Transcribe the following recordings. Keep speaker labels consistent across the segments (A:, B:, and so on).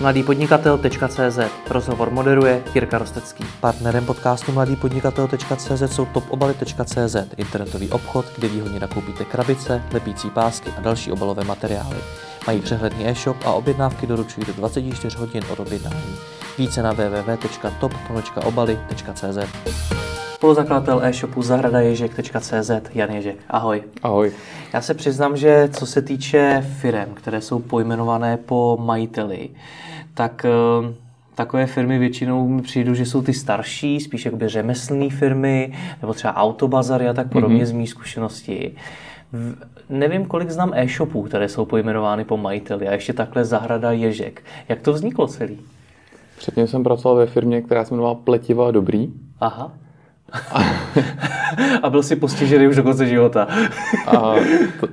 A: mladýpodnikatel.cz Rozhovor moderuje Jirka Rostecký. Partnerem podcastu mladýpodnikatel.cz jsou topobaly.cz internetový obchod, kde výhodně nakoupíte krabice, lepící pásky a další obalové materiály. Mají přehledný e-shop a objednávky doručují do 24 hodin od objednání. Více na www.top.obaly.cz Spoluzakladatel e-shopu zahradaježek.cz Jan Ježek. Ahoj.
B: Ahoj.
A: Já se přiznám, že co se týče firm, které jsou pojmenované po majiteli, tak eh, takové firmy většinou mi přijdu, že jsou ty starší, spíš jakoby řemeslné firmy, nebo třeba autobazary a tak podobně mm-hmm. z mých zkušeností. Nevím, kolik znám e-shopů, které jsou pojmenovány po majiteli a ještě takhle zahrada Ježek. Jak to vzniklo celý?
B: Předtím jsem pracoval ve firmě, která se jmenovala Pletiva Dobrý.
A: Aha. a byl si postižený už do konce života.
B: a, to,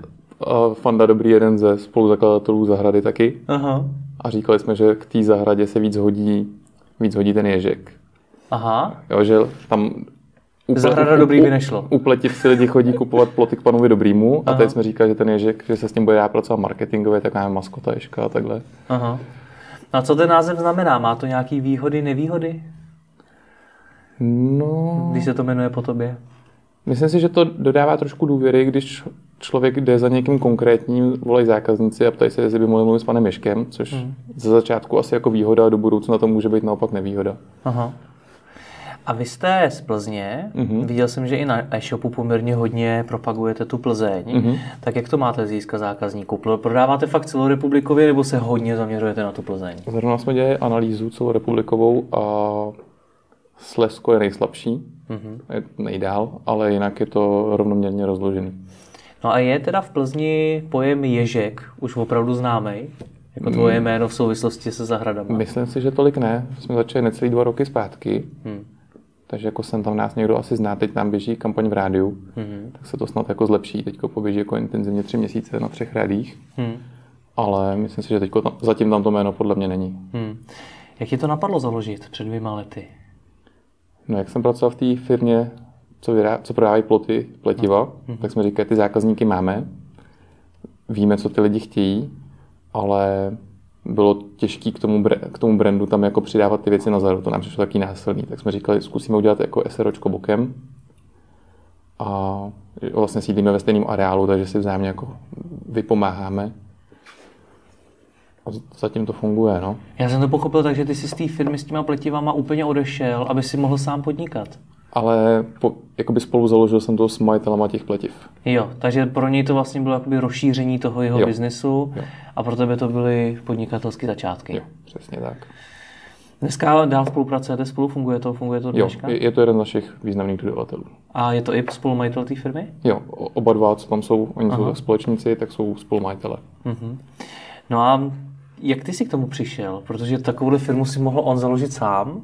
B: a Fanda Dobrý jeden ze spoluzakladatelů zahrady taky.
A: Aha.
B: A říkali jsme, že k té zahradě se víc hodí, víc hodí ten ježek.
A: Aha.
B: Jo, že tam
A: Uple, Zahrada dobrý by nešlo.
B: U pletiv si lidi chodí kupovat ploty k panovi dobrýmu Aha. a teď jsme říkali, že ten ježek, že se s tím bude dát pracovat marketingově, tak máme maskota ježka a takhle.
A: Aha. No a co ten název znamená? Má to nějaké výhody, nevýhody?
B: No...
A: Když se to jmenuje po tobě?
B: Myslím si, že to dodává trošku důvěry, když člověk jde za někým konkrétním, volají zákazníci a ptají se, jestli by mohli mluvit s panem Ješkem, což hmm. ze začátku asi jako výhoda a do budoucna to může být naopak nevýhoda.
A: Aha. A vy jste z Plzně, mm-hmm. viděl jsem, že i na e-shopu poměrně hodně propagujete tu Plzeň, mm-hmm. tak jak to máte získat zákazníků? Prodáváte fakt celorepublikově nebo se hodně zaměřujete na tu Plzeň?
B: Zrovna jsme dělali analýzu celorepublikovou a Slezsko je nejslabší, mm-hmm. je nejdál, ale jinak je to rovnoměrně rozložený.
A: No a je teda v Plzni pojem Ježek už opravdu známý? Jako tvoje mm. jméno v souvislosti se zahradami?
B: Myslím si, že tolik ne. Jsme začali necelý dva roky zpátky. Hmm. Takže jako jsem tam nás někdo asi zná, teď nám běží kampaň v rádiu, hmm. tak se to snad jako zlepší. Teď poběží jako intenzivně tři měsíce na třech rádích. Hmm. Ale myslím si, že teď zatím tam to jméno podle mě není. Hmm.
A: Jak ti to napadlo založit před dvěma lety?
B: No, jak jsem pracoval v té firmě, co, vyrá, co prodávají ploty, pletiva, no. tak jsme říkali, ty zákazníky máme, víme, co ty lidi chtějí, ale bylo těžké k tomu, k tomu brandu tam jako přidávat ty věci na zadu, to nám přišlo taky násilný, tak jsme říkali, zkusíme udělat jako SROčko bokem a vlastně sídlíme ve stejném areálu, takže si vzájemně jako vypomáháme. A zatím to funguje, no.
A: Já jsem to pochopil tak, že ty jsi z té firmy s těma pletivama úplně odešel, aby si mohl sám podnikat.
B: Ale po, jakoby spolu založil jsem to s majitelama těch pletiv.
A: Jo, takže pro něj to vlastně bylo jakoby rozšíření toho jeho jo. biznesu jo. a pro tebe to byly podnikatelské začátky.
B: Jo, přesně tak.
A: Dneska dál spolupracujete, spolu funguje to, funguje to dneška?
B: Jo, je to jeden z našich významných dodavatelů.
A: A je to i spolumajitel té firmy?
B: Jo, oba dva, co tam jsou, oni Aha. jsou společníci, tak jsou spolumajitele. Uh-huh.
A: No a jak ty jsi k tomu přišel? Protože takovou firmu si mohl on založit sám,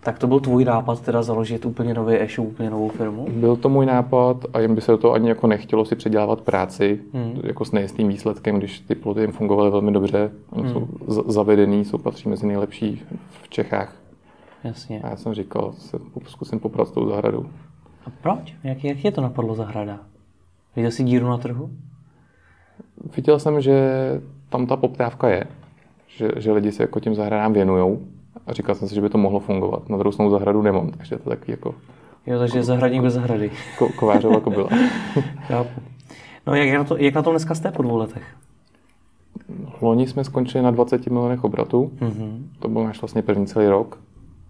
A: tak to byl tvůj nápad teda založit úplně nový e-shop, úplně novou firmu?
B: Byl to můj nápad a jim by se to ani jako nechtělo si předělávat práci hmm. jako s nejistým výsledkem, když ty ploty jim fungovaly velmi dobře. Hmm. jsou zavedený, jsou patří mezi nejlepší v Čechách.
A: Jasně.
B: A já jsem říkal, se zkusím poprat s tou zahradou.
A: A proč? Jak, jak je to napadlo zahrada? Viděl jsi díru na trhu?
B: Viděl jsem, že tam ta poptávka je že, že lidi se jako těm zahradám věnují a říkal jsem si, že by to mohlo fungovat. Na druhou stranu zahradu nemám, takže to taky jako...
A: Jo, takže zahradník bez zahrady.
B: Ko, kovářova jako byla.
A: no jak na, to, jak na to dneska jste po dvou letech?
B: Loni jsme skončili na 20 milionech obratů. Mm-hmm. To byl náš vlastně první celý rok.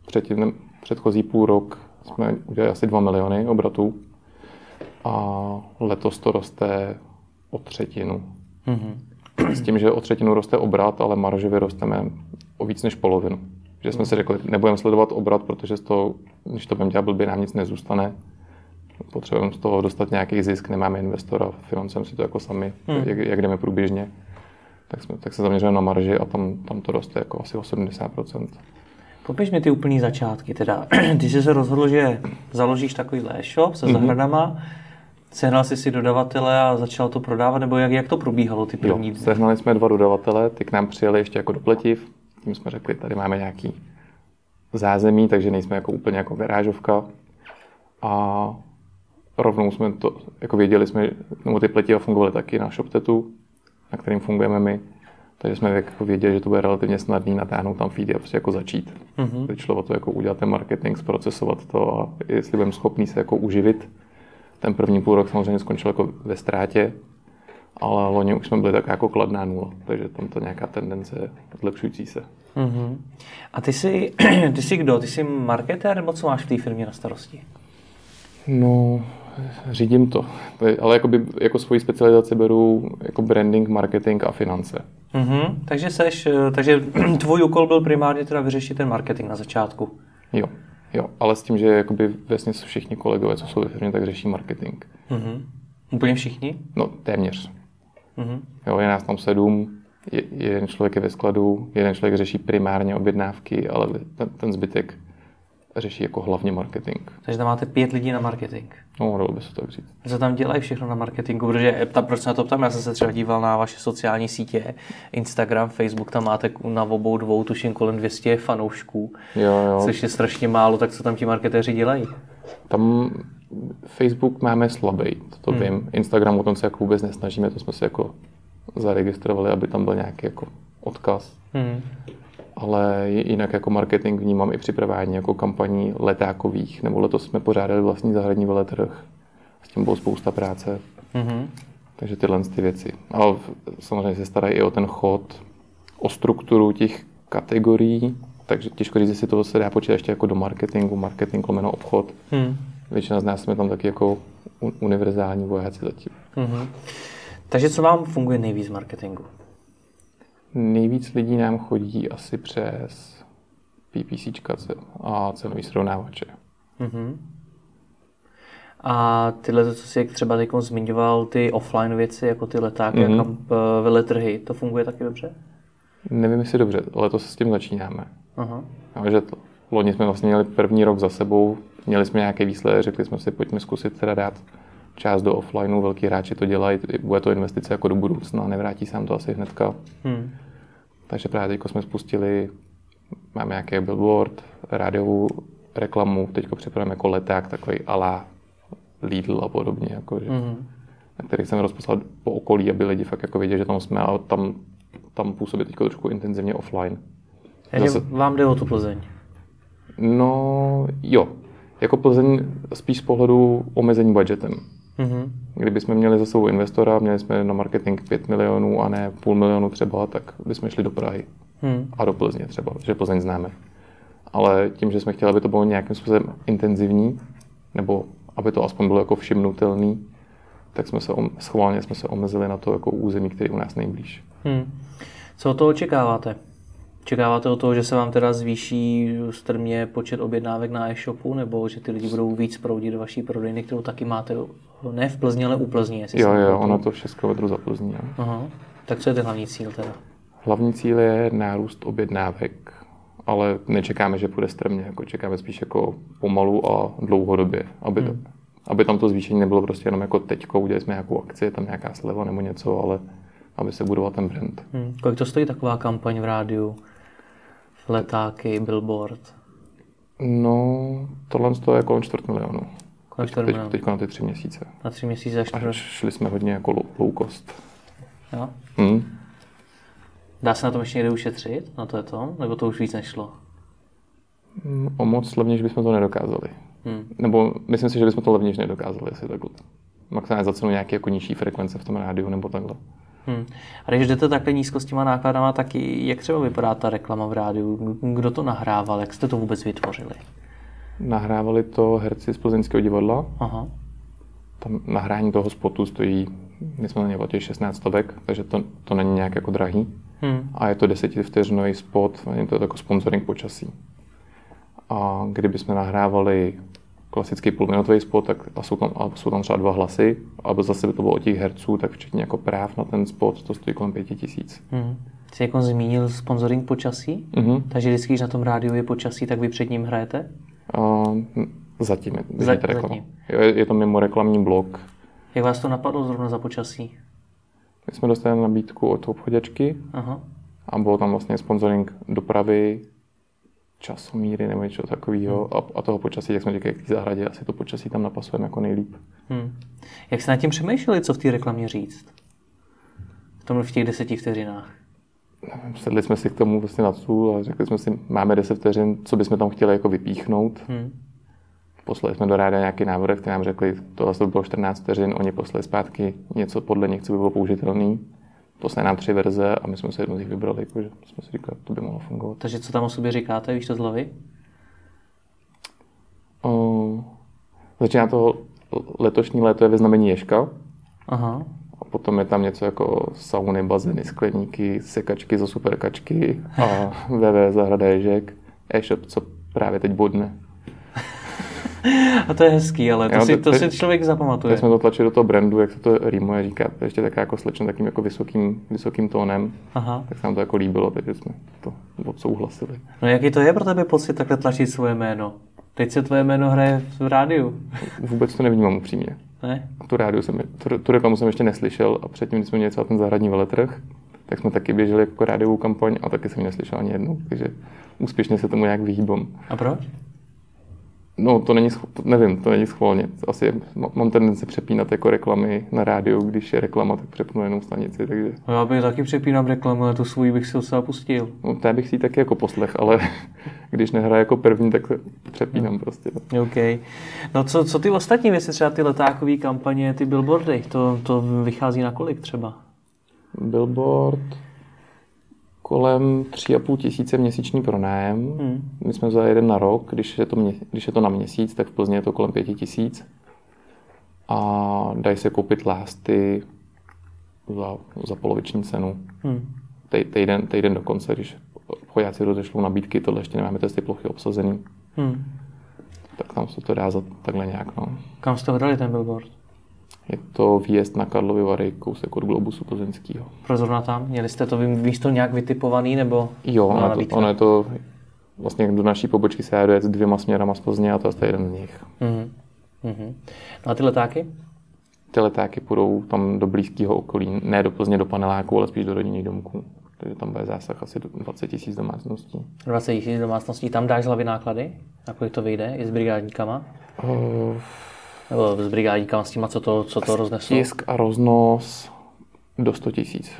B: Předtím, předchozí půl rok jsme udělali asi 2 miliony obratů. A letos to roste o třetinu. Mm-hmm s tím, že o třetinu roste obrat, ale marže vyrosteme o víc než polovinu. Že jsme si řekli, nebudeme sledovat obrat, protože z toho, když to budeme dělat blbě, nám nic nezůstane. Potřebujeme z toho dostat nějaký zisk, nemáme investora, financujeme si to jako sami, hmm. jak, jak jdeme průběžně. Tak, jsme, tak se zaměřujeme na marži a tam, tam to roste jako asi 80%.
A: Popiš mi ty úplný začátky. Teda, ty jsi se rozhodl, že založíš takový e-shop se mm-hmm. Sehnal jsi si dodavatele a začal to prodávat, nebo jak, jak to probíhalo ty první
B: jo, Sehnali jsme dva dodavatele, ty k nám přijeli ještě jako do pletiv. Tím jsme řekli, tady máme nějaký zázemí, takže nejsme jako úplně jako garážovka. A rovnou jsme to, jako věděli jsme, nebo ty pletiva fungovaly taky na ShopTetu, na kterým fungujeme my. Takže jsme jako věděli, že to bude relativně snadný natáhnout tam feedy a prostě jako začít. Mm-hmm. Teď šlo o to jako udělat ten marketing, zprocesovat to a jestli budeme schopný se jako uživit. Ten první půl rok samozřejmě skončil jako ve ztrátě, ale loni už jsme byli tak jako kladná nula, takže tam to nějaká tendence zlepšující se. Mm-hmm.
A: A ty jsi, ty jsi kdo? Ty jsi marketér nebo co máš v té firmě na starosti?
B: No, řídím to. Ale jakoby, jako svoji specializaci beru jako branding, marketing a finance.
A: Mm-hmm. Takže, seš, eh, takže tvůj úkol byl primárně teda vyřešit ten marketing na začátku.
B: Jo, jo, ale s tím, že jakoby vlastně všichni kolegové, co jsou ve firmě, tak řeší marketing.
A: Mm-hmm. Úplně všichni?
B: No, téměř. Mm-hmm. Jo, je nás tam sedm, je, jeden člověk je ve skladu, jeden člověk řeší primárně objednávky, ale ten, ten zbytek řeší jako hlavně marketing.
A: Takže tam máte pět lidí na marketing.
B: No, dalo by se tak říct.
A: Co tam dělají všechno na marketingu? Protože ta, proč se na to ptám? Já jsem se třeba díval na vaše sociální sítě, Instagram, Facebook, tam máte na obou dvou, tuším kolem 200 fanoušků,
B: jo, jo.
A: což je strašně málo, tak co tam ti marketéři dělají?
B: Tam Facebook máme slabý, to, to hmm. vím. Instagram o tom se jako vůbec nesnažíme, to jsme si jako zaregistrovali, aby tam byl nějaký jako odkaz. Hmm ale jinak jako marketing vnímám i připravání jako kampaní letákových, nebo letos jsme pořádali vlastní zahradní veletrh. S tím bylo spousta práce. Mm-hmm. Takže tyhle ty věci. Ale samozřejmě se starají i o ten chod, o strukturu těch kategorií, takže těžko říct, jestli to se dá počítat ještě jako do marketingu, marketing lomeno obchod. Hmm. Většina z nás jsme tam taky jako univerzální vojáci zatím. Mm-hmm.
A: Takže co vám funguje nejvíc v marketingu?
B: Nejvíc lidí nám chodí asi přes PPC a cenový srovnávače. Mm-hmm.
A: A tyhle, co jsi třeba teď zmiňoval, ty offline věci, jako ty letáky mm-hmm. a kam, eh, veletrhy, to funguje taky dobře?
B: Nevím, jestli dobře, letos s tím začínáme. Uh-huh. No, že to, loni jsme vlastně měli první rok za sebou, měli jsme nějaké výsledky, řekli jsme si, pojďme zkusit teda dát část do offlineu, velký hráči to dělají, bude to investice jako do budoucna, nevrátí se nám to asi hnedka. Hmm. Takže právě teď jsme spustili, máme nějaký billboard, rádiovou reklamu, teď připravujeme jako leták, takový ala Lidl a podobně, jako, že, hmm na který jsem rozposlal po okolí, aby lidi fakt jako věděli, že tam jsme a tam, tam působí teď trošku intenzivně offline.
A: Zase... Vám jde o tu Plzeň?
B: No jo, jako Plzeň spíš z pohledu omezení budgetem. Mm-hmm. Kdybychom měli za sebou investora, měli jsme na marketing 5 milionů a ne půl milionu třeba, tak bychom šli do Prahy mm. a do Plzně třeba, protože Plzeň známe. Ale tím, že jsme chtěli, aby to bylo nějakým způsobem intenzivní, nebo aby to aspoň bylo jako všimnutelný, tak jsme se schválně jsme se omezili na to jako území, který u nás nejblíž. Hmm.
A: Co od toho očekáváte? Očekáváte o toho, že se vám teda zvýší strmě počet objednávek na e-shopu, nebo že ty lidi budou víc proudit do vaší prodejny, kterou taky máte ne v Plzni, ale u Plzni?
B: Jestli jo, jo, ono to všechno vedru za Plzní.
A: Aha. Tak co je ten hlavní cíl teda?
B: Hlavní cíl je nárůst objednávek, ale nečekáme, že půjde strmě, jako čekáme spíš jako pomalu a dlouhodobě, aby, hmm. to, aby tam to zvýšení nebylo prostě jenom jako teďko, udělali jsme nějakou akci, tam nějaká sleva nebo něco, ale aby se budoval ten brand.
A: Hmm. Kolik to stojí taková kampaň v rádiu? Letáky, billboard?
B: No, tohle je kolem čtvrt milionu. Kolem čtvrt teď, teď, teď na ty tři měsíce.
A: Na tři měsíce
B: čtvrt. A šli jsme hodně jako low cost.
A: Jo? Hmm. Dá se na tom ještě někde ušetřit? Na to je to? Nebo to už víc nešlo?
B: Hmm, o moc levnější bychom to nedokázali. Hmm. Nebo myslím si, že bychom to levnější nedokázali asi takhle. Maximálně za cenu nějaké jako nižší frekvence v tom rádiu nebo takhle.
A: Hmm. A když jdete takhle nízko s těma nákladama, tak jak třeba vypadá ta reklama v rádiu? Kdo to nahrával? Jak jste to vůbec vytvořili?
B: Nahrávali to herci z Plzeňského divadla. Aha. Tam nahrání toho spotu stojí, my jsme na ně platili 16 stovek, takže to, to není nějak jako drahý. Hmm. A je to desetivteřinový spot, je to jako sponsoring počasí. A kdybychom nahrávali klasický půlminutový spot, tak a jsou, tam, a jsou tam třeba dva hlasy, aby zase by to bylo o těch herců, tak včetně jako práv na ten spot, to stojí kolem pěti tisíc. Hmm.
A: Jsi jako zmínil sponsoring počasí, mm-hmm. takže vždycky, když na tom rádiu je počasí, tak vy před ním hrajete?
B: Uh, zatím je, Za, zatím. Je, je to mimo reklamní blok.
A: Jak vás to napadlo zrovna za počasí?
B: My jsme dostali nabídku od obchodačky Aha. a bylo tam vlastně sponsoring dopravy, časomíry nebo něco takového hmm. a, a toho počasí, jak jsme říkali, k té zahradě, asi to počasí tam napasujeme jako nejlíp. Hmm.
A: Jak jste nad tím přemýšleli, co v té reklamě říct? V tom v těch deseti vteřinách?
B: sedli jsme si k tomu vlastně na stůl a řekli jsme si, máme 10 vteřin, co bychom tam chtěli jako vypíchnout. Hmm. Poslali jsme do ráda nějaký návrh, který nám řekli, tohle to bylo 14 vteřin, oni poslali zpátky něco podle nich, co by bylo použitelné. Poslali nám tři verze a my jsme se jednu z nich vybrali, jakože jsme si říkali, to by mohlo fungovat.
A: Takže co tam o sobě říkáte, víš to z hlavy?
B: O, začíná to letošní léto je ve znamení Ješka. Aha. A potom je tam něco jako sauny, bazény, skleníky, sekačky za superkačky a VV zahrada Ježek, e-shop, co právě teď bodne.
A: A to je hezký, ale to, jo, si, to, to si člověk zapamatuje.
B: Teď jsme to tlačili do toho brandu, jak se to rýmuje, říká, to ještě taká jako slečna takým jako vysokým, vysokým tónem. Aha. Tak se nám to jako líbilo, takže jsme to odsouhlasili.
A: No jaký to je pro tebe pocit takhle tlačit svoje jméno? Teď se tvoje jméno hraje v rádiu.
B: Vůbec to nevnímám upřímně.
A: Ne?
B: Tu, rádiu jsem, tu, tu reklamu jsem ještě neslyšel a předtím, když jsme měli celý ten zahradní veletrh, tak jsme taky běželi jako rádiovou kampaň a taky jsem ji neslyšel ani jednou, takže úspěšně se tomu nějak vyhýbám.
A: A proč?
B: No, to není, nevím, to není schválně. Asi mám tendenci přepínat jako reklamy na rádiu, když je reklama, tak přepnu jenom stanici, takže...
A: No, já bych taky přepínám reklamu, ale tu svůj bych si docela pustil.
B: No, té bych si taky jako poslech, ale když nehraje jako první, tak přepínám no. prostě.
A: No. OK. No co, co ty ostatní věci, třeba ty letákové kampaně, ty billboardy, to, to vychází na kolik třeba?
B: Billboard kolem 3,5 tisíce měsíční pronájem. Hmm. My jsme za jeden na rok, když je, to mě, když je to na měsíc, tak v Plzně je to kolem 5 tisíc. A dají se koupit lásty za, za poloviční cenu. Hmm. Tej, týden, týden dokonce, když chodáci rozešlou nabídky, tohle ještě nemáme testy plochy obsazený. Hmm. Tak tam se to dá za takhle nějak. No.
A: Kam jste ho dali ten billboard?
B: Je to výjezd na Karlovy Vary, kousek od Globusu plzeňského.
A: Pro zrovna tam? Měli jste to místo nějak vytipovaný, nebo
B: Jo, ono, to, ono je to vlastně do naší pobočky se jede s dvěma směrama z Plzně a to je jeden z nich. Mm-hmm.
A: Mm-hmm. No a ty letáky?
B: Ty letáky půjdou tam do blízkého okolí, ne do Plzně, do paneláku, ale spíš do rodinných domků. Takže tam bude zásah asi 20 tisíc domácností.
A: 20 tisíc domácností. Tam dáš hlavy náklady? Na kolik to vyjde? I s brigádníkama? Uh, nebo s brigádníkama s tím, co to, co to roznesou?
B: Tisk a roznos do 100 tisíc.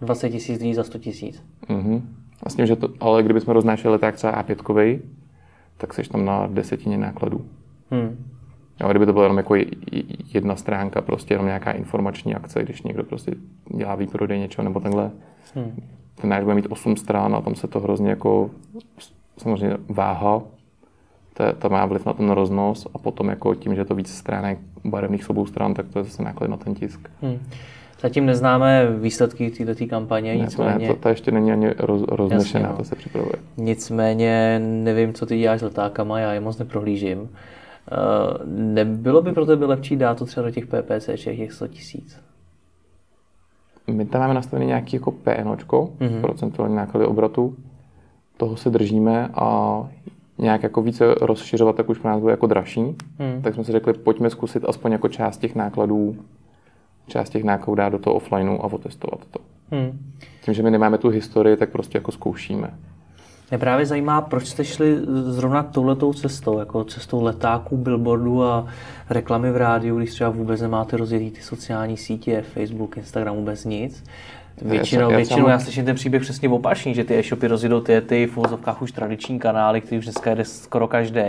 A: 20 tisíc lidí za 100 tisíc.
B: Uh-huh. A s tím, že to, ale kdybychom roznášeli leták třeba A5, tak seš tam na desetině nákladů. Hmm. Jo, kdyby to bylo jenom jako jedna stránka, prostě jenom nějaká informační akce, když někdo prostě dělá výprodej něčeho nebo takhle. Hmm. Ten náš bude mít 8 stran a tam se to hrozně jako samozřejmě váha to, to má vliv na ten roznos a potom jako tím, že to víc stránek barevných s obou stran, tak to je zase náklad na ten tisk. Hmm.
A: Zatím neznáme výsledky této kampaně,
B: ne,
A: nicméně...
B: To, to, to ještě není ani roz, roznešená, Jasně, no. to se připravuje.
A: Nicméně nevím, co ty děláš s letákama, já je moc neprohlížím. Uh, nebylo by pro tebe lepší dát to třeba do těch PPC, těch 100 tisíc?
B: My tam máme nastavený nějaký jako PNOčko, mm-hmm. procentuální náklady obratu. Toho se držíme a nějak jako více rozšiřovat, tak už pro nás bylo jako dražší. Hmm. Tak jsme si řekli, pojďme zkusit aspoň jako část těch nákladů, část těch nákladů dát do toho offlineu a otestovat to. Hmm. Tím, že my nemáme tu historii, tak prostě jako zkoušíme.
A: Mě právě zajímá, proč jste šli zrovna touhletou cestou, jako cestou letáků, billboardů a reklamy v rádiu, když třeba vůbec nemáte rozjetý ty sociální sítě, Facebook, Instagram, vůbec nic. Většinou, já, většinou já slyším ten příběh přesně opačný, že ty e-shopy rozjedou ty, ty v úvozovkách už tradiční kanály, který už dneska jde skoro každý,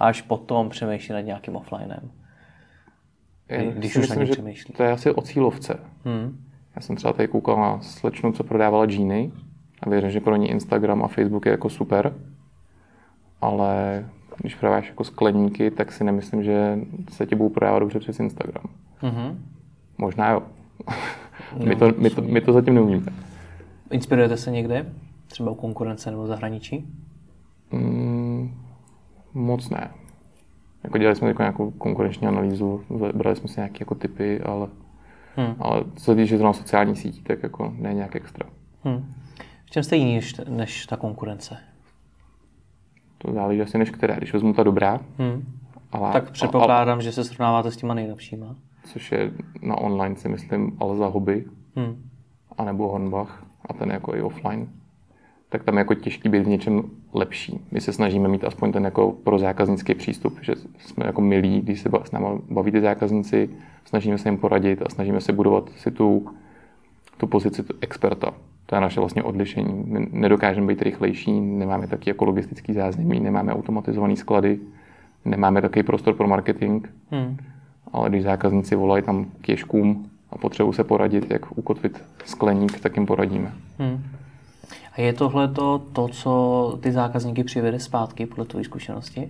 A: a až potom přemýšlí nad nějakým offlinem.
B: Když už myslím, na ně přemýšlí. To je asi o cílovce. Hmm. Já jsem třeba tady koukal na slečnu, co prodávala džíny a věřím, že pro ní Instagram a Facebook je jako super, ale když prodáváš jako skleníky, tak si nemyslím, že se ti budou prodávat dobře přes Instagram. Mm-hmm. Možná jo. No, my, to, my, to, my to zatím neumíme.
A: Inspirujete se někde? Třeba u konkurence nebo zahraničí?
B: Mm, moc ne. Jako dělali jsme jako nějakou konkurenční analýzu, brali jsme si nějaké jako typy, ale, hmm. ale co se týče na sociální sítí, tak jako ne nějak extra. Hmm.
A: V čem jste jiný než, než ta konkurence?
B: To záleží asi než která. Když vezmu ta dobrá, hmm.
A: ale, tak předpokládám, a, a, že se srovnáváte s těma nejlepšíma
B: což je na online si myslím Alza Hobby, hmm. anebo Hornbach, a ten jako i offline, tak tam je jako těžký být v něčem lepší. My se snažíme mít aspoň ten jako pro zákaznický přístup, že jsme jako milí, když se s námi baví ty zákazníci, snažíme se jim poradit a snažíme se budovat si tu, tu pozici tu experta. To je naše vlastně odlišení. My nedokážeme být rychlejší, nemáme taky jako logistický zázemí, nemáme automatizované sklady, nemáme takový prostor pro marketing, hmm. Ale když zákazníci volají tam k ježkům a potřebují se poradit, jak ukotvit skleník, tak jim poradíme. Hmm.
A: A je tohle to, to, co ty zákazníky přivede zpátky podle tvojí zkušenosti?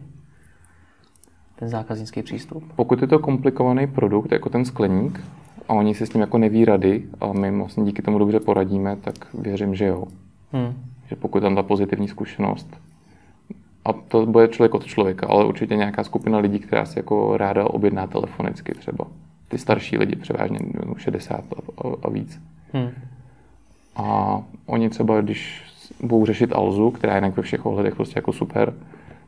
A: Ten zákaznický přístup?
B: Pokud je to komplikovaný produkt, jako ten skleník, a oni si s tím jako neví rady a my vlastně díky tomu dobře poradíme, tak věřím, že jo. Hmm. Že pokud tam ta pozitivní zkušenost, a to bude člověk od člověka, ale určitě nějaká skupina lidí, která si jako ráda objedná telefonicky třeba. Ty starší lidi, převážně 60 a, a víc. Hmm. A oni třeba, když budou řešit Alzu, která je jinak ve všech ohledech prostě jako super,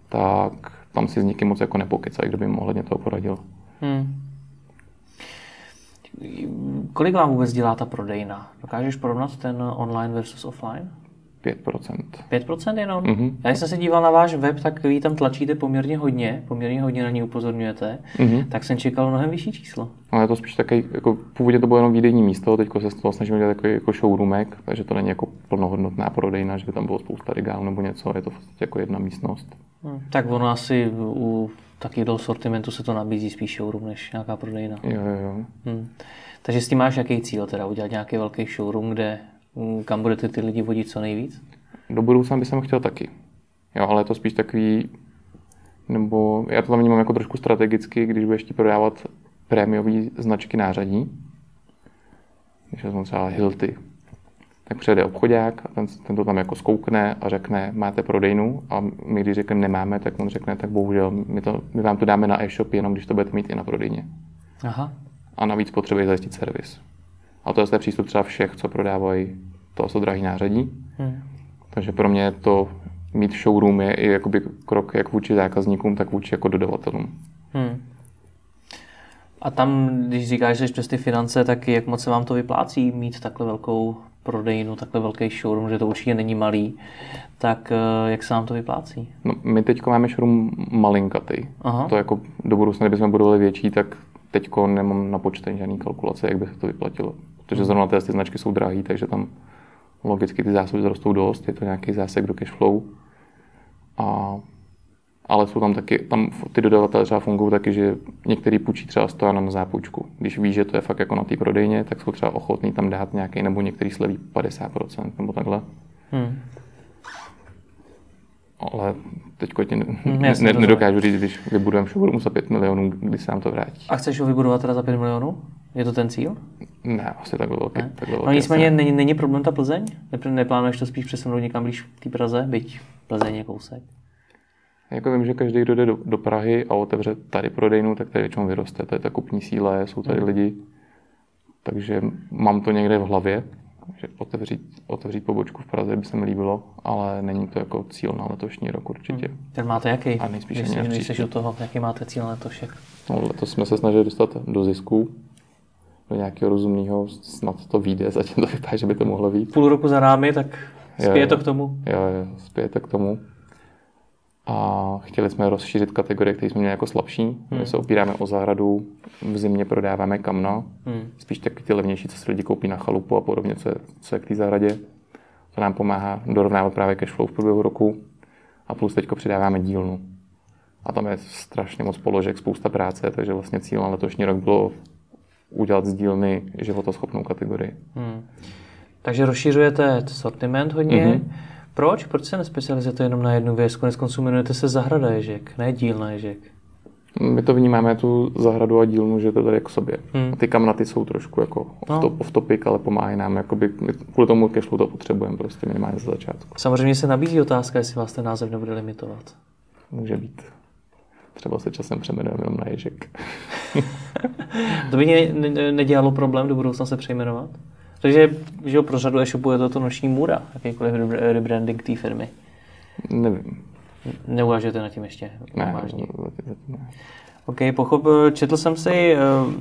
B: tak tam si s nikým moc jako nepokecají, kdo by jim ohledně toho poradil. Hmm.
A: Kolik vám vůbec dělá ta prodejna? Dokážeš porovnat ten online versus offline?
B: 5%.
A: 5% jenom? Mm-hmm. Já jsem se díval na váš web, tak vy tam tlačíte poměrně hodně, poměrně hodně na ní upozorňujete, mm-hmm. tak jsem čekal mnohem vyšší číslo.
B: Ale je to spíš takový, jako původně to bylo jenom výdejní místo, teď se z toho snažíme dělat takový jako showroomek, takže to není jako plnohodnotná prodejna, že by tam bylo spousta regál nebo něco, je to vlastně jako jedna místnost.
A: Hmm. Tak ono asi u takového sortimentu se to nabízí spíš showroom než nějaká prodejna.
B: Jo, jo, jo.
A: Hmm. Takže s tím máš jaký cíl, teda udělat nějaký velký showroom, kde kam budete ty lidi vodit co nejvíc?
B: Do budoucna bych jsem chtěl taky. Jo, ale je to spíš takový, nebo já to tam vnímám jako trošku strategicky, když budeš ti prodávat prémiové značky nářadí, když vezmu třeba Hilty, tak přijede obchodák a ten, ten to tam jako zkoukne a řekne, máte prodejnu a my když řekneme nemáme, tak on řekne, tak bohužel, my, to, my vám to dáme na e-shop jenom když to budete mít i na prodejně. Aha. A navíc potřebuje zajistit servis. A to je přístup třeba všech, co prodávají to co drahý nářadí. Hmm. Takže pro mě to mít showroom je i jakoby krok jak vůči zákazníkům, tak vůči jako dodavatelům. Hmm.
A: A tam, když říkáš, že přes ty finance, tak jak moc se vám to vyplácí mít takhle velkou prodejnu, takhle velký showroom, že to určitě není malý, tak eh, jak se nám to vyplácí?
B: No, my teď máme showroom malinkatý. Aha. To jako do budoucna, kdybychom budovali větší, tak teď nemám na počtení žádný kalkulace, jak by se to vyplatilo. Protože hmm. zrovna ty značky jsou drahé, takže tam logicky ty zásoby zrostou dost, je to nějaký zásek do cash flow. A, ale jsou tam taky, tam ty dodavatelé třeba fungují taky, že některý půjčí třeba stojana na zápůjčku. Když ví, že to je fakt jako na té prodejně, tak jsou třeba ochotní tam dát nějaký, nebo některý sleví 50% nebo takhle. Hmm. Ale teď ti ne, hmm, ne, ne, nedokážu říct, když vybudujeme showroom za 5 milionů, kdy se nám to vrátí.
A: A chceš ho vybudovat teda za 5 milionů? Je to ten cíl?
B: Ne, asi tak velký. Tak
A: no nicméně není, není problém ta Plzeň? Neplánuješ to spíš přesunout někam blíž k té Praze, byť Plzeň je kousek?
B: Jako vím, že každý, kdo jde do, do Prahy a otevře tady prodejnu, tak tady většinou vyroste. To je ta kupní síla, jsou tady hmm. lidi. Takže mám to někde v hlavě, že otevřít, otevřít pobočku v Praze by se mi líbilo, ale není to jako cíl na letošní rok určitě. Hmm.
A: Tak máte jaký?
B: A nejspíš ani
A: Když u toho, jaký máte cíl na letošek?
B: No, letos jsme se snažili dostat do zisku, do nějakého rozumného, snad to vyjde, zatím to vypadá, že by to mohlo být.
A: Půl roku za námi, tak spěje to k tomu?
B: Jo, jo, spěje to k tomu. A chtěli jsme rozšířit kategorie, které jsme měli jako slabší. Hmm. My se opíráme o zahradu, v zimě prodáváme kamna, hmm. spíš taky ty levnější, co si lidi koupí na chalupu a podobně, co je, co je k té zahradě. To nám pomáhá dorovnávat právě cash flow v průběhu roku. A plus teďko přidáváme dílnu. A tam je strašně moc položek, spousta práce, takže vlastně cíl na letošní rok bylo udělat z dílny životoschopnou kategorii. Hmm.
A: Takže rozšiřujete sortiment hodně. Mm-hmm. Proč? Proč se nespecializujete jenom na jednu věc? Konec konců jmenujete se zahrada ježek, ne dílna ježek.
B: My to vnímáme, tu zahradu a dílnu, že to tady k sobě. Hmm. Ty kamnaty jsou trošku jako no. off topic, ale pomáhají nám, jakoby, kvůli tomu cashflow to potřebujeme prostě minimálně za začátku.
A: Samozřejmě se nabízí otázka, jestli vás ten název nebude limitovat.
B: Může být. Třeba se časem přeměnujeme jenom na ježek.
A: to by ne, ne, nedělalo problém do budoucna se přejmenovat? Takže že pro řadu e-shopů je to to noční můra, jakýkoliv rebranding té firmy.
B: Nevím.
A: Neuvažujete na tím ještě?
B: Ne, ne.
A: OK, pochop, četl jsem si, uh,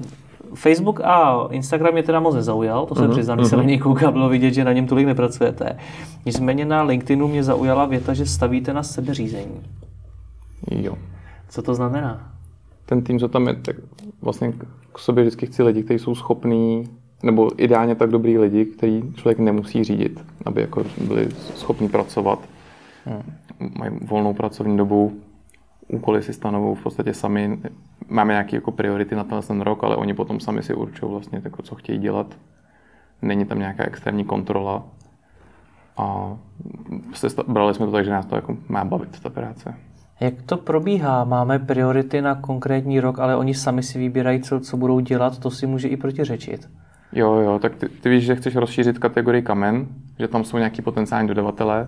A: Facebook a Instagram mě teda moc nezaujal, to se uh-huh, přiznám, když uh-huh. se na něj koukal, bylo vidět, že na něm tolik nepracujete. Nicméně na LinkedInu mě zaujala věta, že stavíte na sebeřízení.
B: Jo.
A: Co to znamená?
B: Ten tým, co tam je, tak vlastně k sobě vždycky chci lidi, kteří jsou schopní nebo ideálně tak dobrý lidi, který člověk nemusí řídit, aby jako byli schopni pracovat. Hmm. Mají volnou pracovní dobu, úkoly si stanovou v podstatě sami. Máme nějaké jako priority na ten rok, ale oni potom sami si určují vlastně, jako, co chtějí dělat. Není tam nějaká externí kontrola. A brali jsme to tak, že nás to jako má bavit, ta práce.
A: Jak to probíhá? Máme priority na konkrétní rok, ale oni sami si vybírají, co, co budou dělat, to si může i protiřečit.
B: Jo, jo, tak ty, ty víš, že chceš rozšířit kategorii kamen, že tam jsou nějaký potenciální dodavatelé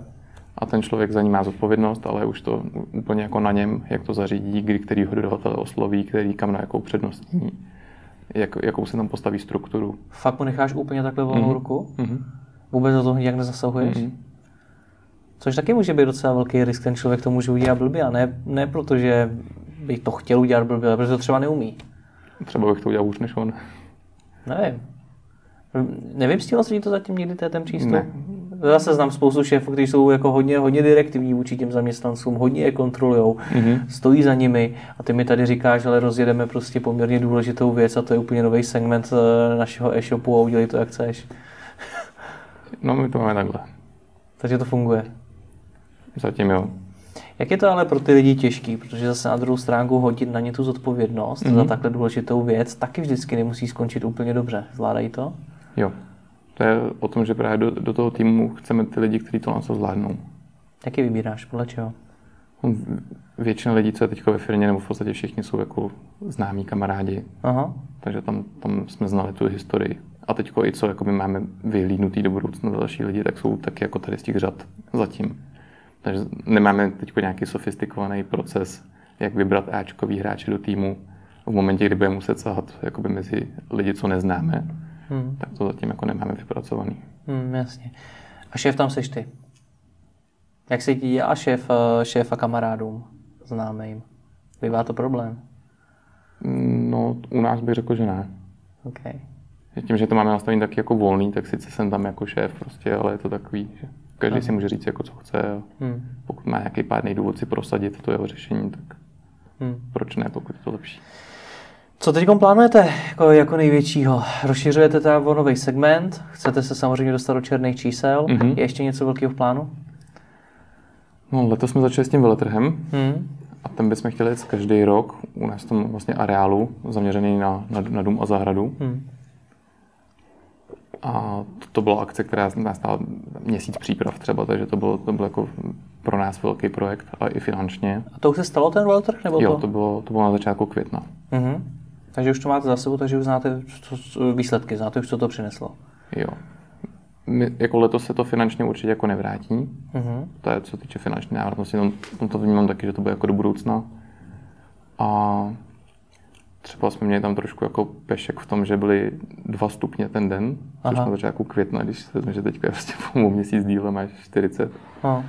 B: a ten člověk za ní má zodpovědnost, ale už to úplně jako na něm, jak to zařídí, kdy kterýho dodavatele osloví, který kam na jakou přednostní, jak, jakou se tam postaví strukturu.
A: Fakt mu necháš úplně takhle volnou mm-hmm. ruku? Mm-hmm. Vůbec do toho nijak nezasahuješ? Mm-hmm. Což taky může být docela velký risk, ten člověk to může udělat blbě a ne, ne protože by to chtěl udělat blbě, ale protože to třeba neumí.
B: Třeba bych to udělal už než on.
A: Nevím. Nevymstilo se ti to zatím někdy ten přístup? Ne. Zase znám spoustu šéfů, kteří jsou jako hodně, hodně direktivní vůči těm zaměstnancům, hodně je kontrolují, mm-hmm. stojí za nimi a ty mi tady říkáš, že rozjedeme prostě poměrně důležitou věc a to je úplně nový segment eh, našeho e-shopu a udělej to, jak chceš.
B: No, my to máme takhle.
A: Takže to funguje.
B: Zatím jo.
A: Jak je to ale pro ty lidi těžký, protože zase na druhou stránku hodit na ně tu zodpovědnost mm-hmm. za takhle důležitou věc taky vždycky nemusí skončit úplně dobře. Zvládají to?
B: Jo. To je o tom, že právě do, do toho týmu chceme ty lidi, kteří to nás zvládnou.
A: Jak je vybíráš? Podle čeho?
B: Většina lidí, co je teď ve firmě, nebo v podstatě všichni jsou jako známí kamarádi. Aha. Takže tam, tam jsme znali tu historii. A teď i co jakoby máme vyhlídnutý do budoucna další lidi, tak jsou taky jako tady z těch řad zatím. Takže nemáme teď nějaký sofistikovaný proces, jak vybrat Ačkový hráče do týmu v momentě, kdy budeme muset sahat jakoby mezi lidi, co neznáme, hmm. tak to zatím jako nemáme vypracovaný.
A: Hmm, jasně. A šéf tam seš ty? Jak se ti a šéf, eh, šéf a kamarádům známým? Bývá to problém?
B: No, u nás bych řekl, že ne.
A: Okay.
B: Tím, že to máme nastavený taky jako volný, tak sice jsem tam jako šéf prostě, ale je to takový, že každý Aha. si může říct, jako co chce. Hmm. Pokud má nějaký pádný důvod si prosadit to jeho řešení, tak hmm. proč ne, pokud je to lepší.
A: Co teď plánujete jako, jako největšího? Rozšiřujete teda o nový segment, chcete se samozřejmě dostat do černých čísel. Mm-hmm. Je ještě něco velkého v plánu?
B: No, letos jsme začali s tím veletrhem mm. a ten bychom chtěli jít každý rok u nás tam vlastně areálu zaměřený na, na, na dům a zahradu. Mm. A to, to byla akce, která nás stála měsíc příprav třeba, takže to bylo, to bylo jako pro nás velký projekt a i finančně.
A: A to už se stalo ten veletrh? Nebo
B: jo, to? to bylo, to bylo na začátku května. Mm-hmm.
A: Takže už to máte za sebou, takže už znáte co, výsledky, znáte už, co to přineslo.
B: Jo. My, jako letos se to finančně určitě jako nevrátí. Mm-hmm. To je co týče finanční návratnosti, no, to vnímám taky, že to bude jako do budoucna. A třeba jsme měli tam trošku jako pešek v tom, že byly dva stupně ten den, Aha. což na začátku května, když se vezme, že teďka je prostě po měsíc díle máš 40. Aha.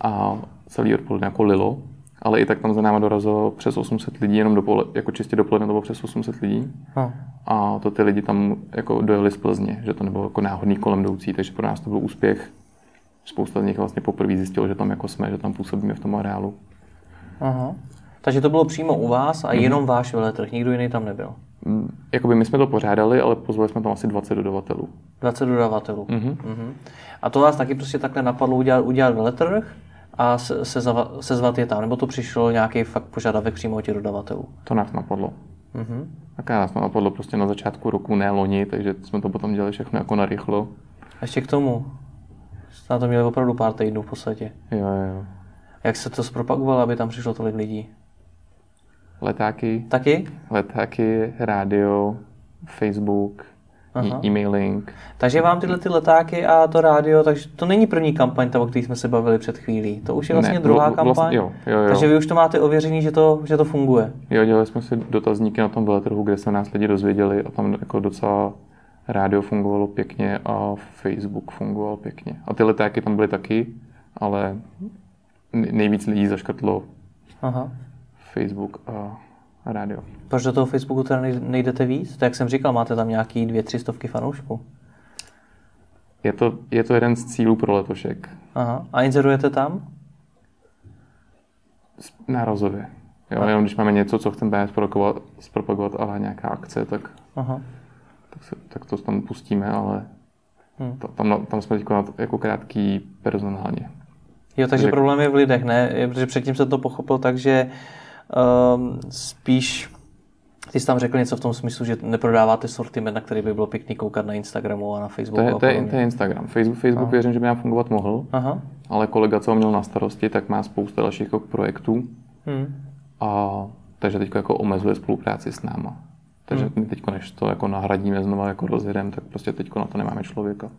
B: A celý odpoledne jako lilo, ale i tak tam za náma dorazilo přes 800 lidí, jenom dopole, jako čistě dopoledne to bylo přes 800 lidí. Aha. A to ty lidi tam jako dojeli z Plzně, že to nebylo jako náhodný kolem jdoucí, takže pro nás to byl úspěch. Spousta z nich vlastně poprvé zjistilo, že tam jako jsme, že tam působíme v tom areálu.
A: Aha. Takže to bylo přímo u vás a jenom mm. váš veletrh, nikdo jiný tam nebyl?
B: Mm, jakoby my jsme to pořádali, ale pozvali jsme tam asi 20 dodavatelů.
A: 20 dodavatelů. Mm-hmm. Mm-hmm. A to vás taky prostě takhle napadlo udělat, udělat veletrh a se, se, zava, se zvat je tam, nebo to přišlo nějaký fakt požadavek přímo od těch dodavatelů?
B: To nás napadlo. Mm-hmm. Tak nás to napadlo prostě na začátku roku, ne loni, takže jsme to potom dělali všechno jako narychlo.
A: A ještě k tomu, jste na to měli opravdu pár týdnů v podstatě.
B: Jo, jo.
A: Jak se to zpropagovalo, aby tam přišlo tolik lidí?
B: Letáky.
A: Taky?
B: Letáky, rádio, Facebook, Aha. e-mailing.
A: Takže vám tyhle ty letáky a to rádio, takže to není první kampaň, ta, o které jsme se bavili před chvílí. To už je vlastně ne, druhá kampaň.
B: Jo, jo, jo.
A: Takže vy už to máte ověření, že to, že to funguje.
B: Jo, dělali jsme si dotazníky na tom veletrhu, kde se nás lidi dozvěděli a tam jako docela rádio fungovalo pěkně a Facebook fungoval pěkně. A ty letáky tam byly taky, ale nejvíc lidí zaškrtlo Aha. Facebook a rádio.
A: Proč do toho Facebooku teda nejdete víc? To jak jsem říkal, máte tam nějaký dvě, tři stovky fanoušků.
B: Je to, je to jeden z cílů pro letošek.
A: Aha. A inzerujete tam?
B: Nárazově. Jo, jenom když máme něco, co chceme zpropagovat, zpropagovat ale nějaká akce, tak, Aha. tak, se, tak to tam pustíme, ale
A: Hmm.
B: ta- tam, tam jsme teď to jako krátký personálně.
A: Jo, takže
B: Řek-
A: problém je v lidech, ne? Protože předtím se to pochopil tak, že um, spíš ty jsi tam řekl něco v tom smyslu, že neprodáváte sortiment, na který by bylo pěkný koukat na Instagramu a na
B: To
A: Facebooku
B: je,
A: a
B: to je, to je Instagram. Facebook, Facebook věřím, že by nám fungovat mohl,
A: Aha.
B: ale kolega, co ho měl na starosti, tak má spousta dalších jako projektů
A: Hmm.
B: a takže teď jako omezuje spolupráci s náma. Takže
A: Hmm.
B: my teď, než to jako nahradíme znova jako rozjedem, tak prostě teď na to nemáme člověka.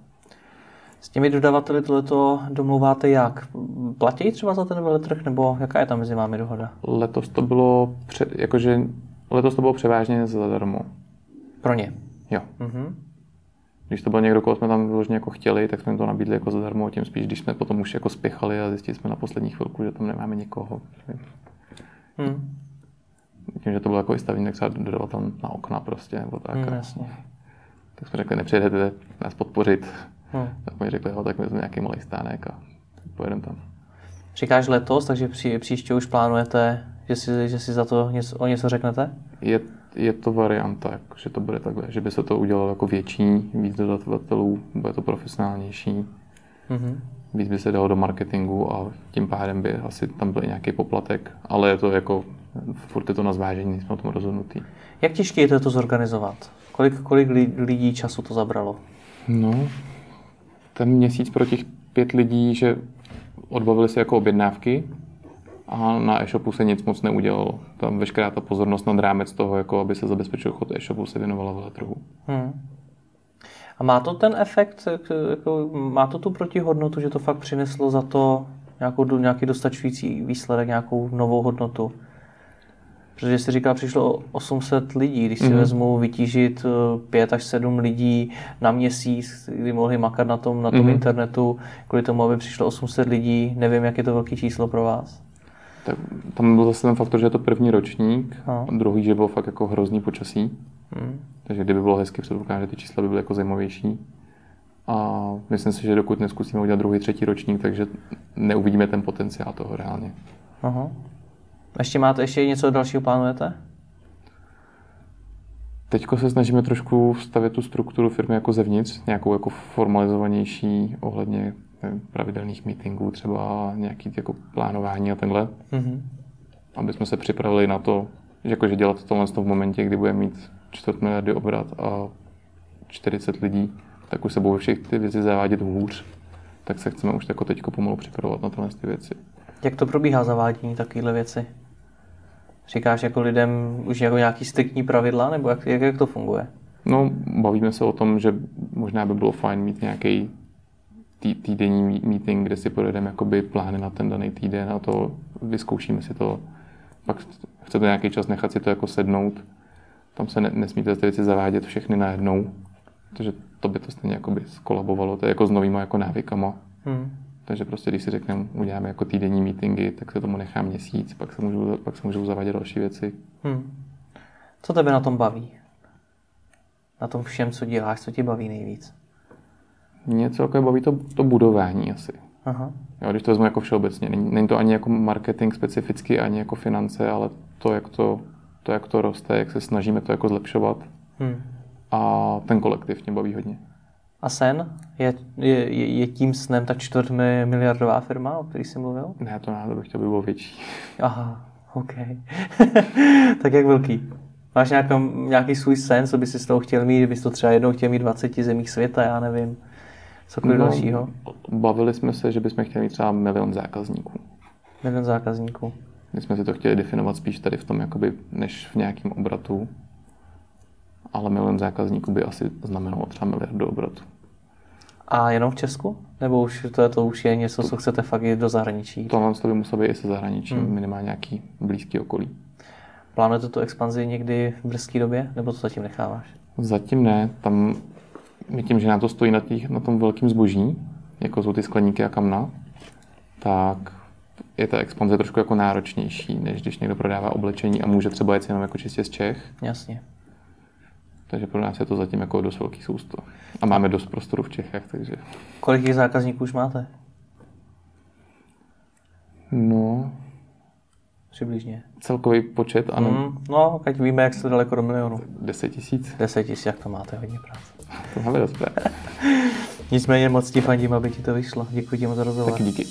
A: S těmi dodavateli tohleto domluváte jak? Platí třeba za ten veletrh, nebo jaká je tam mezi vámi dohoda?
B: Letos to bylo, pře, jakože, letos to bylo převážně zadarmo.
A: Pro ně.
B: Jo.
A: Mhm.
B: Když to byl někdo, koho jsme tam vyloženě jako chtěli, tak jsme jim to nabídli jako zadarmo, tím spíš, když jsme potom už jako spěchali a zjistili jsme na poslední chvilku, že tam nemáme nikoho.
A: Hmm.
B: Tím, že to bylo jako i stavění, tak třeba dodavatel na okna prostě, nebo tak.
A: Hmm, jasně.
B: tak jsme řekli, nepřijedete nás podpořit.
A: Hmm.
B: Tak mi řekli, jo, tak jsme nějaký malý stánek a pojedeme tam.
A: Říkáš letos, takže při, příště už plánujete, že si, že si za to něco, o něco řeknete?
B: Je, je to varianta, jako, že to bude takhle, že by se to udělalo jako větší, víc dodavatelů, bude to profesionálnější,
A: Mhm.
B: víc by se dalo do marketingu a tím pádem by asi tam byl nějaký poplatek, ale je to jako, furt je to na zvážení, nejsme o tom rozhodnutý.
A: Jak těžké je to, to zorganizovat? Kolik, kolik li- lidí času to zabralo?
B: No, ten měsíc pro těch pět lidí, že odbavili se jako objednávky a na e-shopu se nic moc neudělalo. Tam veškerá ta pozornost nad rámec toho, jako aby se zabezpečil chod e-shopu, se věnovala veletrhu.
A: Hmm. A má to ten efekt, jak- jako, má to tu protihodnotu, že to fakt přineslo za to nějakou, nějaký dostačující výsledek, nějakou novou hodnotu? Protože si říkal, přišlo 800 lidí, když si
B: Mhm.
A: mm-hmm. vezmu vytížit 5 až 7 lidí na měsíc, kdy mohli makat na tom, na tom
B: Mhm.
A: mm-hmm. internetu, kvůli tomu, aby přišlo 800 lidí, nevím, jak je to velký číslo pro vás.
B: Tak tam byl zase ten faktor, že je to první ročník,
A: No.
B: a druhý, že bylo fakt jako hrozný počasí.
A: Hmm.
B: Takže kdyby bylo hezky, předpokládám, že ty čísla by byly jako zajímavější. A myslím si, že dokud neskusíme udělat druhý, třetí ročník, takže neuvidíme ten potenciál toho reálně.
A: Aha. Ještě máte, ještě něco dalšího plánujete?
B: Teďko se snažíme trošku vstavit tu strukturu firmy jako zevnitř, nějakou jako formalizovanější ohledně nevím, pravidelných meetingů, třeba nějaký jako plánování a takhle,
A: Mhm.
B: aby jsme se připravili na to, že jakože dělat tohle v momentě, kdy bude mít čtvrt miliardy obrat a 40 lidí, tak už se budou všech ty věci zavádět hůř, tak se chceme už jako teďko pomalu připravovat na tyhle ty věci.
A: Jak to probíhá zavádění takovéhle věci? Říkáš jako lidem už jako nějaký striktní pravidla, nebo jak, jak, jak to funguje?
B: No, bavíme se o tom, že možná by bylo fajn mít nějaký tý, týdenní meeting, kde si projedeme jakoby plány na ten daný týden a to vyzkoušíme si to. Pak chcete nějaký čas nechat si to jako sednout. Tam se ne, nesmíte ty věci zavádět všechny najednou, protože to by to stejně jakoby skolabovalo. To je jako s novýma jako návykama.
A: Hmm.
B: Takže prostě, když si řekneme, uděláme jako týdenní meetingy, tak se tomu nechá měsíc, pak se můžou, pak se můžou zavádět další věci.
A: Hmm. Co tebe na tom baví? Na tom všem, co děláš, co tě baví nejvíc?
B: Mě celkově baví to, to budování asi.
A: Aha.
B: Jo, když to vezmu jako všeobecně, není, není to ani jako marketing specificky, ani jako finance, ale to jak to, to, jak to roste, jak se snažíme to jako zlepšovat.
A: Hmm.
B: A ten kolektiv mě baví hodně.
A: A sen? Je, je, je, tím snem ta čtvrt mi- miliardová firma, o který jsi mluvil?
B: Ne, to náhodou bych chtěl, by bylo větší.
A: Aha, OK. tak jak velký? Máš nějaký, nějaký svůj sen, co bys si z toho chtěl mít, kdybys to třeba jednou chtěl mít v 20 zemích světa, já nevím. Cokoliv no, dalšího.
B: bavili jsme se, že bychom chtěli mít třeba milion zákazníků.
A: Milion zákazníků.
B: My jsme si to chtěli definovat spíš tady v tom, jakoby, než v nějakém obratu. Ale milion zákazníků by asi znamenalo třeba miliardu obratu.
A: A jenom v Česku? Nebo už to, je, to už je něco, co chcete fakt jít do zahraničí?
B: Tohle to by muselo být i se zahraničím,
A: Hmm.
B: minimálně nějaký blízký okolí.
A: Plánujete tu expanzi někdy v brzké době? Nebo to zatím necháváš?
B: Zatím ne, tam my tím, že nám to stojí na, těch, na tom velkém zboží, jako jsou ty skleníky a kamna, tak je ta expanze trošku jako náročnější, než když někdo prodává oblečení a může třeba jet jenom jako čistě z Čech.
A: Jasně.
B: Takže pro nás je to zatím jako dost velký sousto. A máme dost prostoru v Čechách, takže...
A: Kolik těch zákazníků už máte?
B: No,
A: přibližně?
B: Celkový počet, ano. Mm,
A: no, ať víme, jak jste daleko do milionu.
B: 10 tisíc.
A: 10 tisíc, jak to máte, hodně práce.
B: To máme dost
A: Nicméně moc ti fandím, aby ti to vyšlo. Děkuji ti moc za rozhovor.
B: Taky díky.